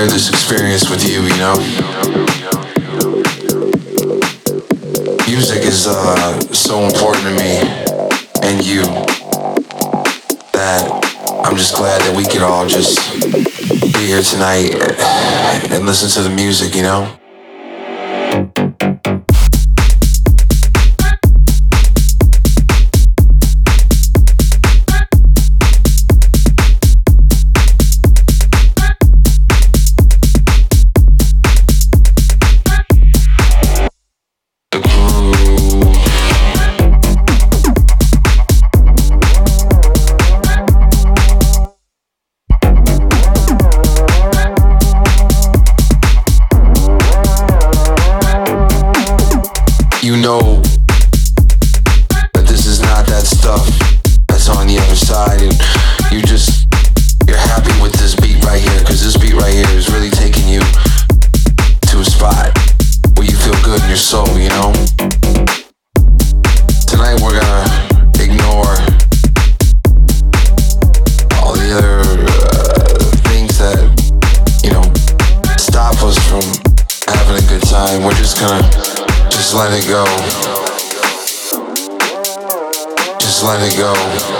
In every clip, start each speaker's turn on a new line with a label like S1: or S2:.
S1: share this experience with you, you know? Music is uh, so important to me and you that I'm just glad that we could all just be here tonight and listen to the music, you know? go.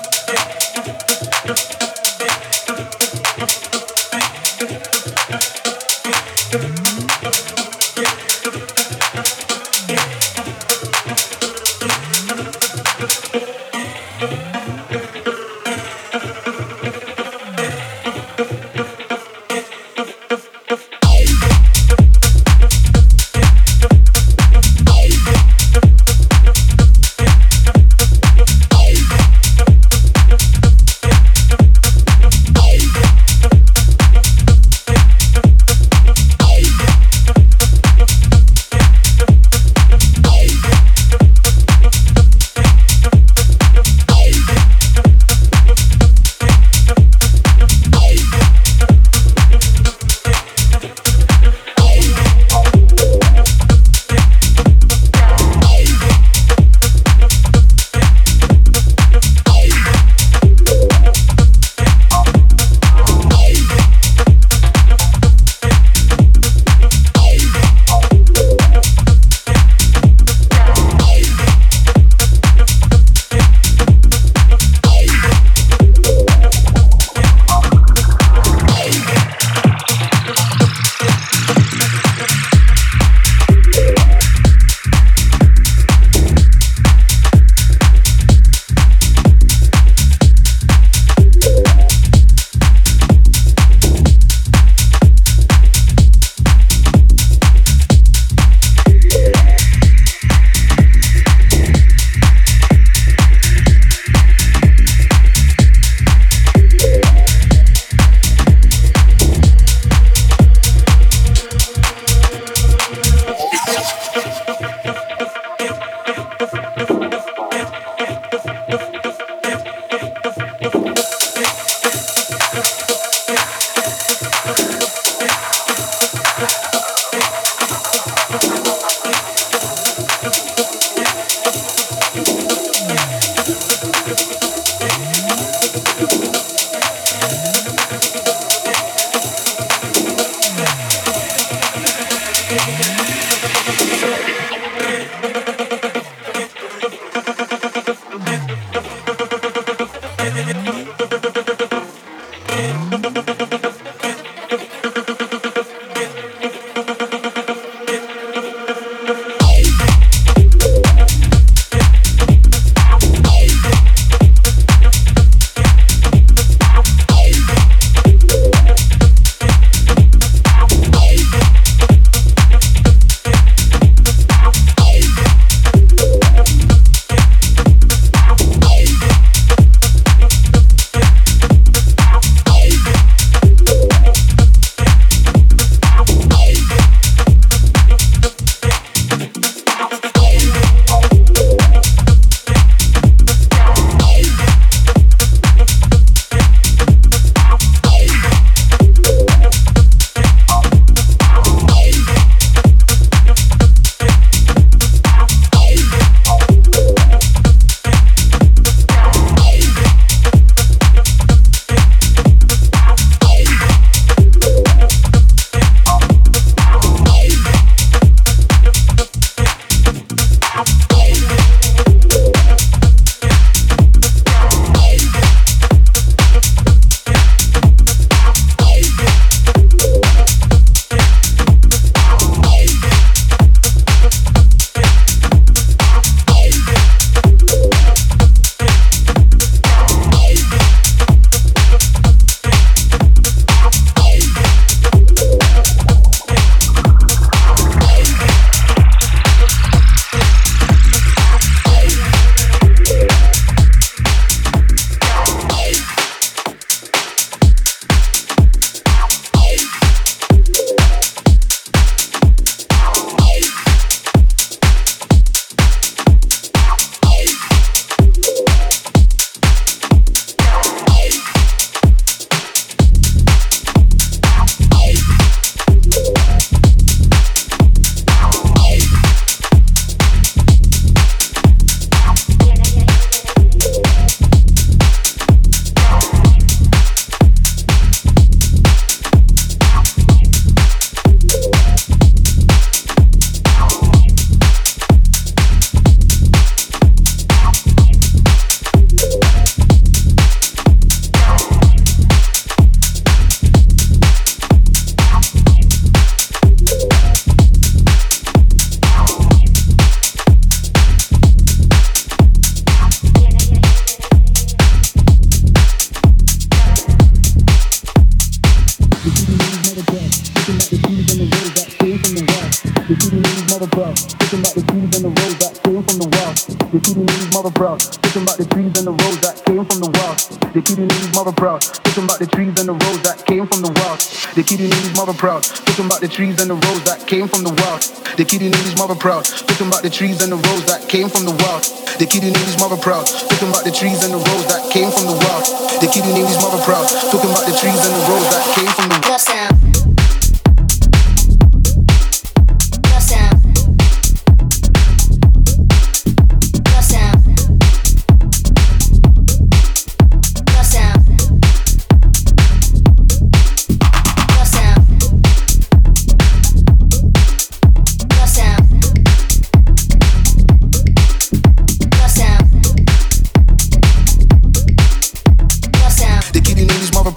S2: proud. Talking about the trees and the roads that came from the wild. The who named his mother proud. Talking about the trees and the roads that came from the wild. The who named his mother proud. Talking about the trees and the roads that came from the wild. The who named his mother proud. Talking about the trees and the roads that came from the wild.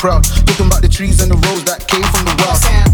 S2: proud. Talking about the trees and the roads that came from the wild.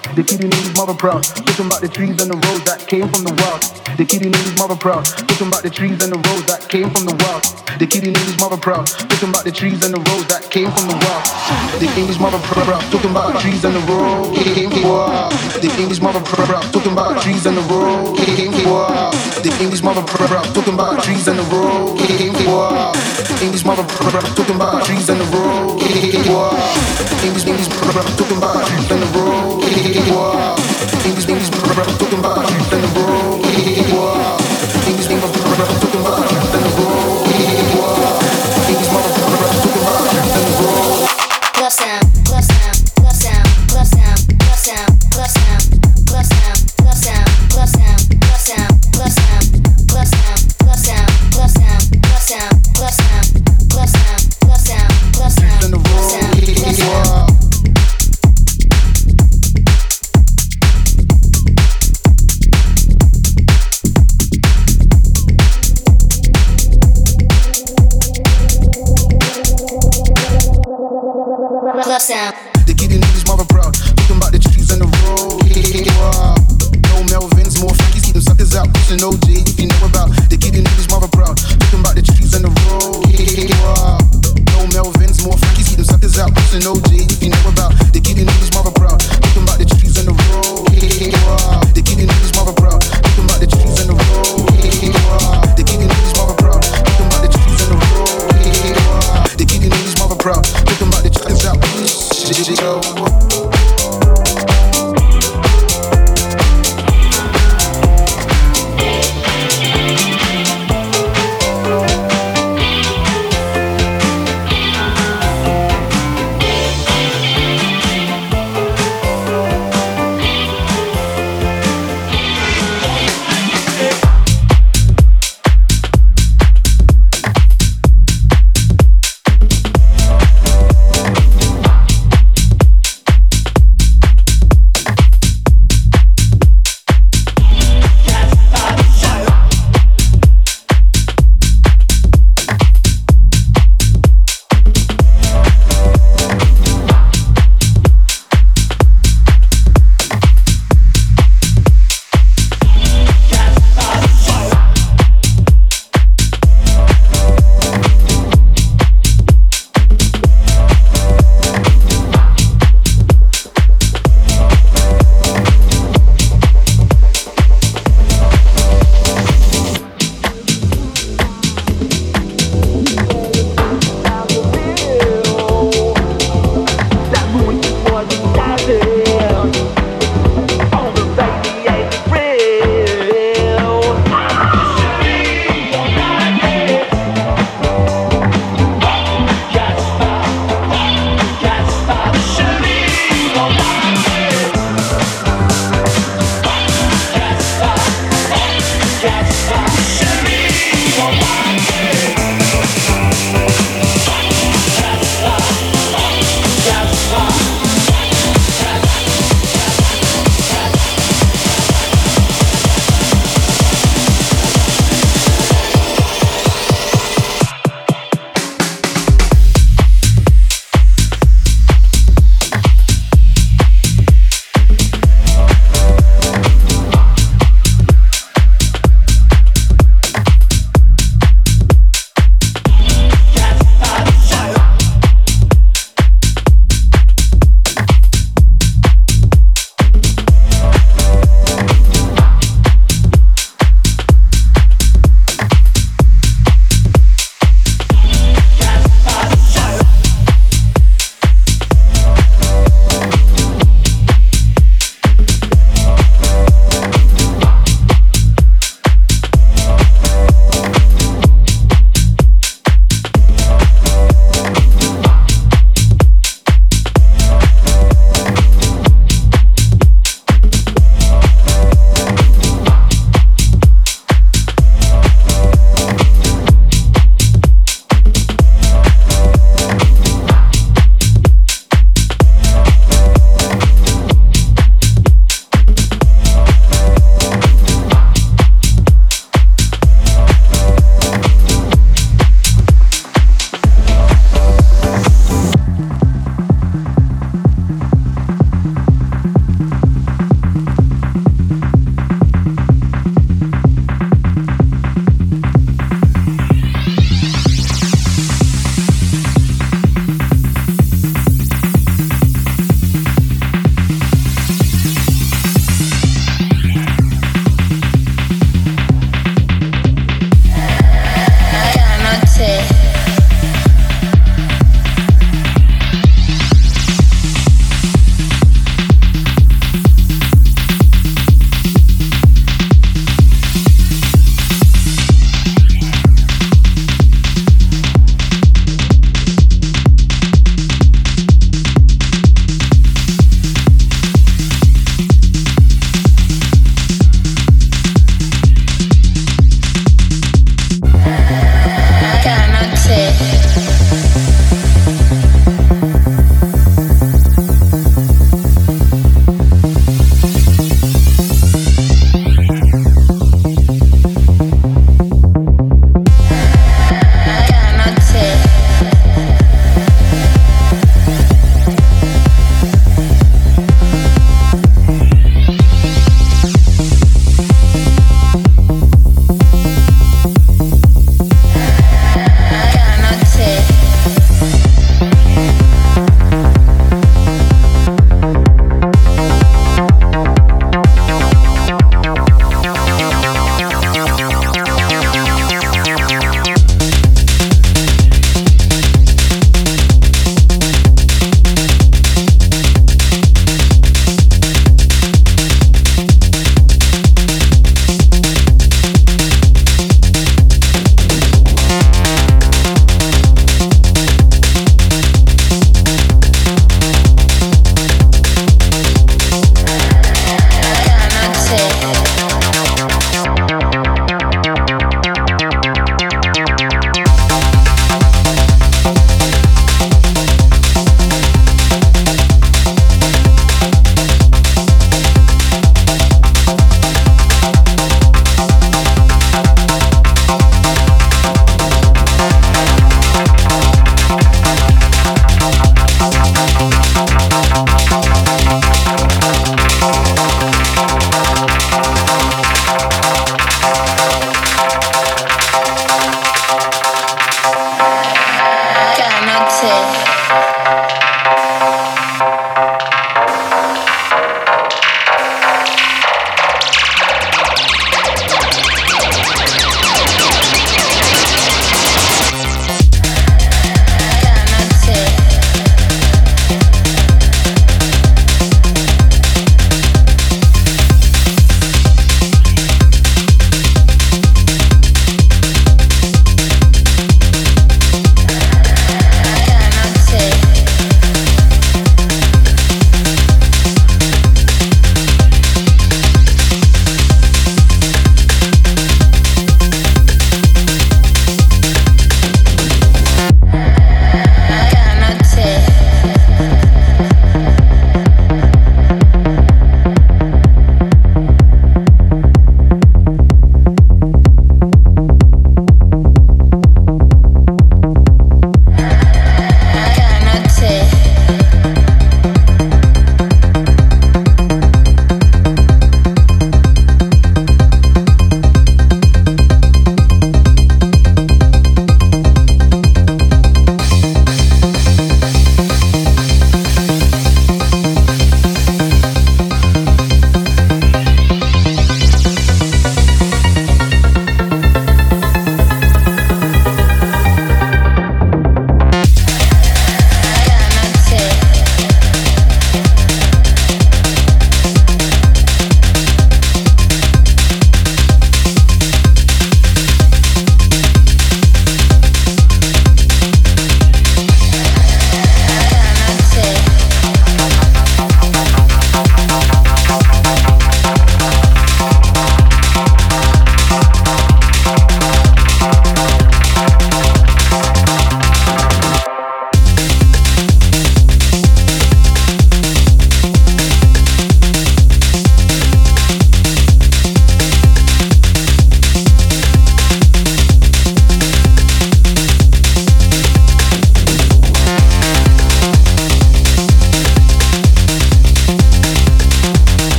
S2: kid named his mother proud. Talking about the trees and the roads that came from the wild. The kid named his mother proud. Talking about the trees and the roads that came from the wild. The English mother proud. Talking about the trees and the roads that came from the wild. The English mother proud. Talking about the trees and the roads the. The English mother proud. Talking about the trees and the roads the wild. English mother proud. Talking about the trees and the roads the wild. English English proud. Talking about the trees and the roads came the wild. English English proud. Talking about the trees and the roads Wow. I'm talking about the road.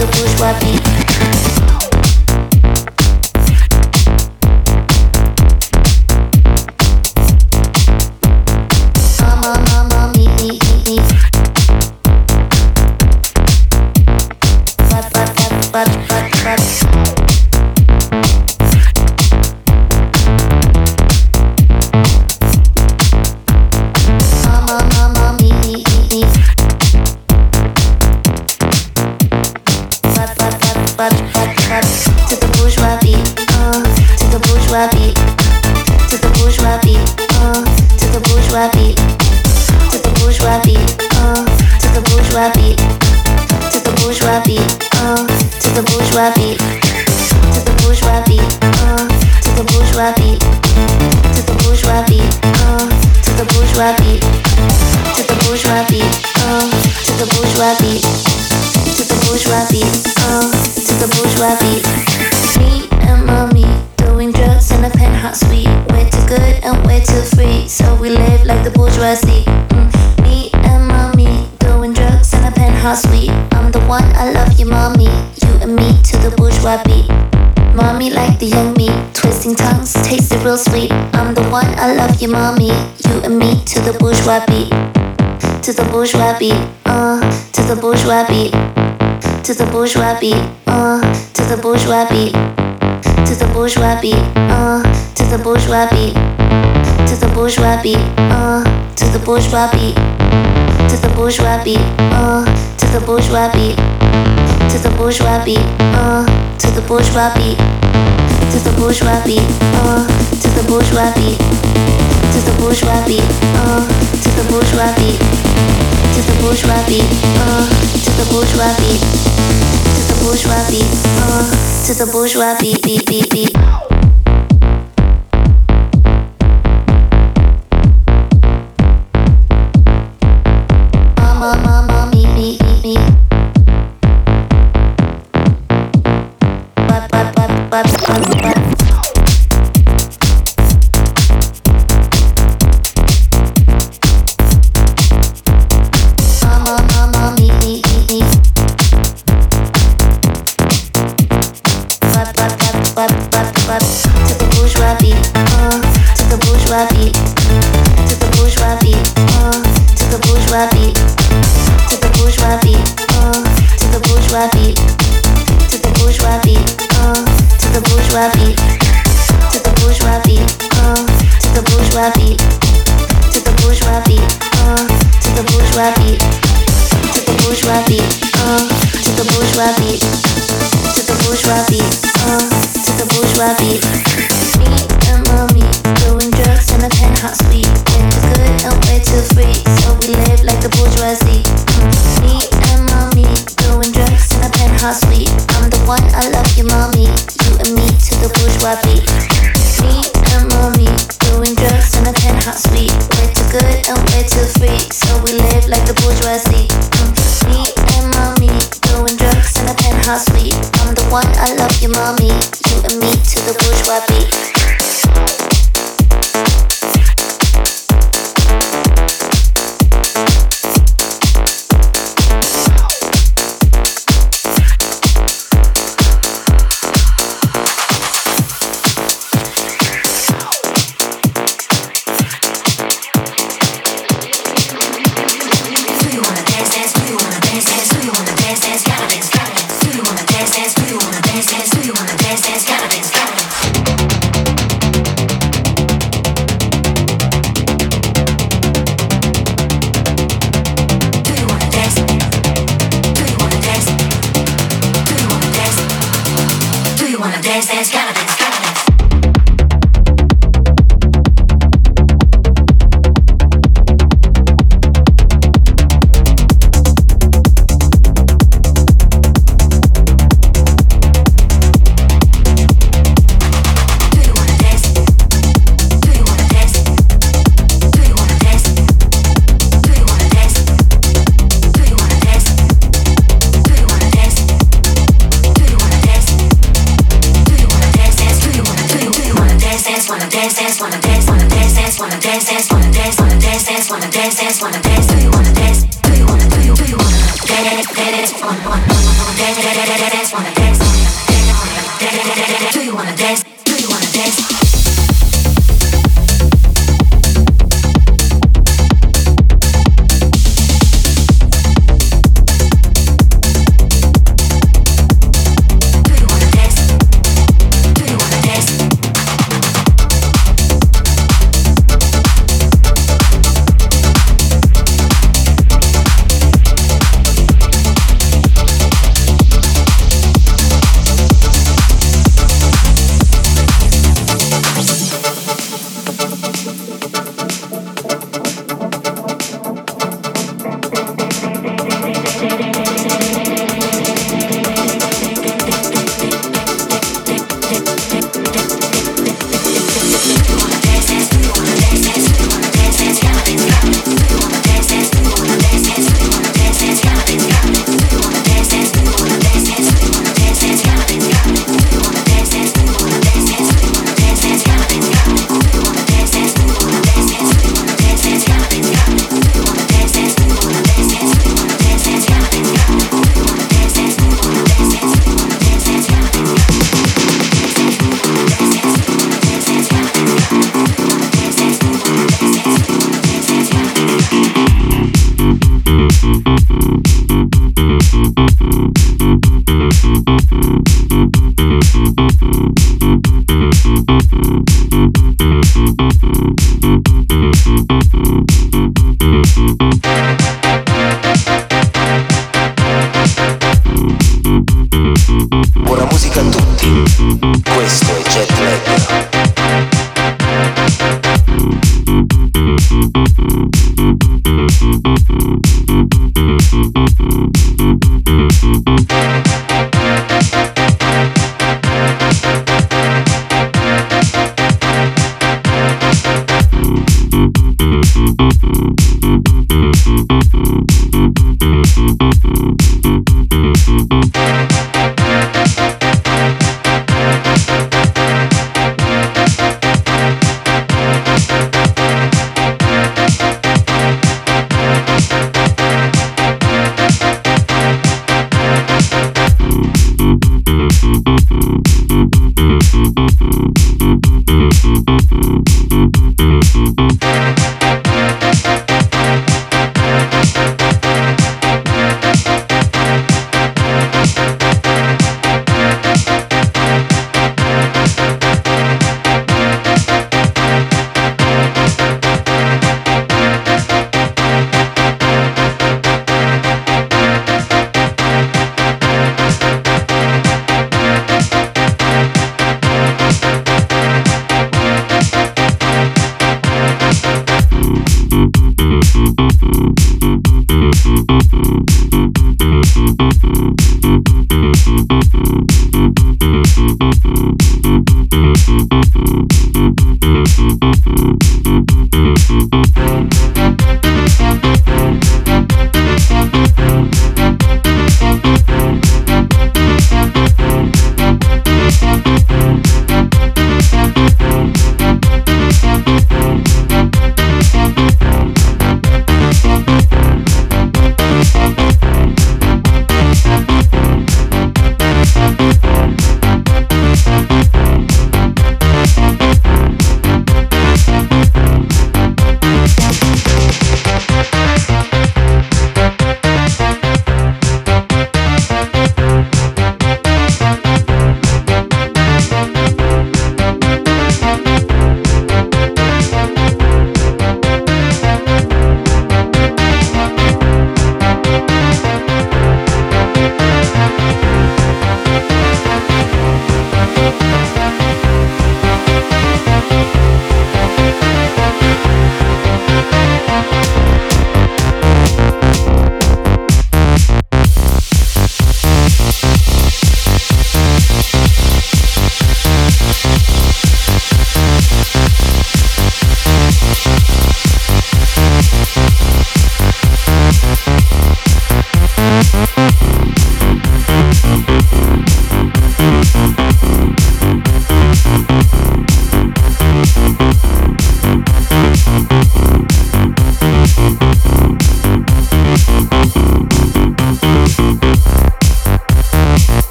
S2: the
S3: bourgeois beat bourgeois beat, uh, to the bourgeois beat, to the bourgeois beat, uh, to the bourgeois beat, to the bourgeois beat, uh, to the bourgeois beat, to the bourgeois beat, uh, to the bourgeois beat, to the bourgeois beat, uh, to the bourgeois beat, to the bourgeois beat, uh, to the bourgeois beat, to the bourgeois beat, uh, to the bourgeois beat, to the bourgeois beat, uh the bourgeois beat, to the bourgeois beat, uh, to the bourgeois beat, beat, beat, beat.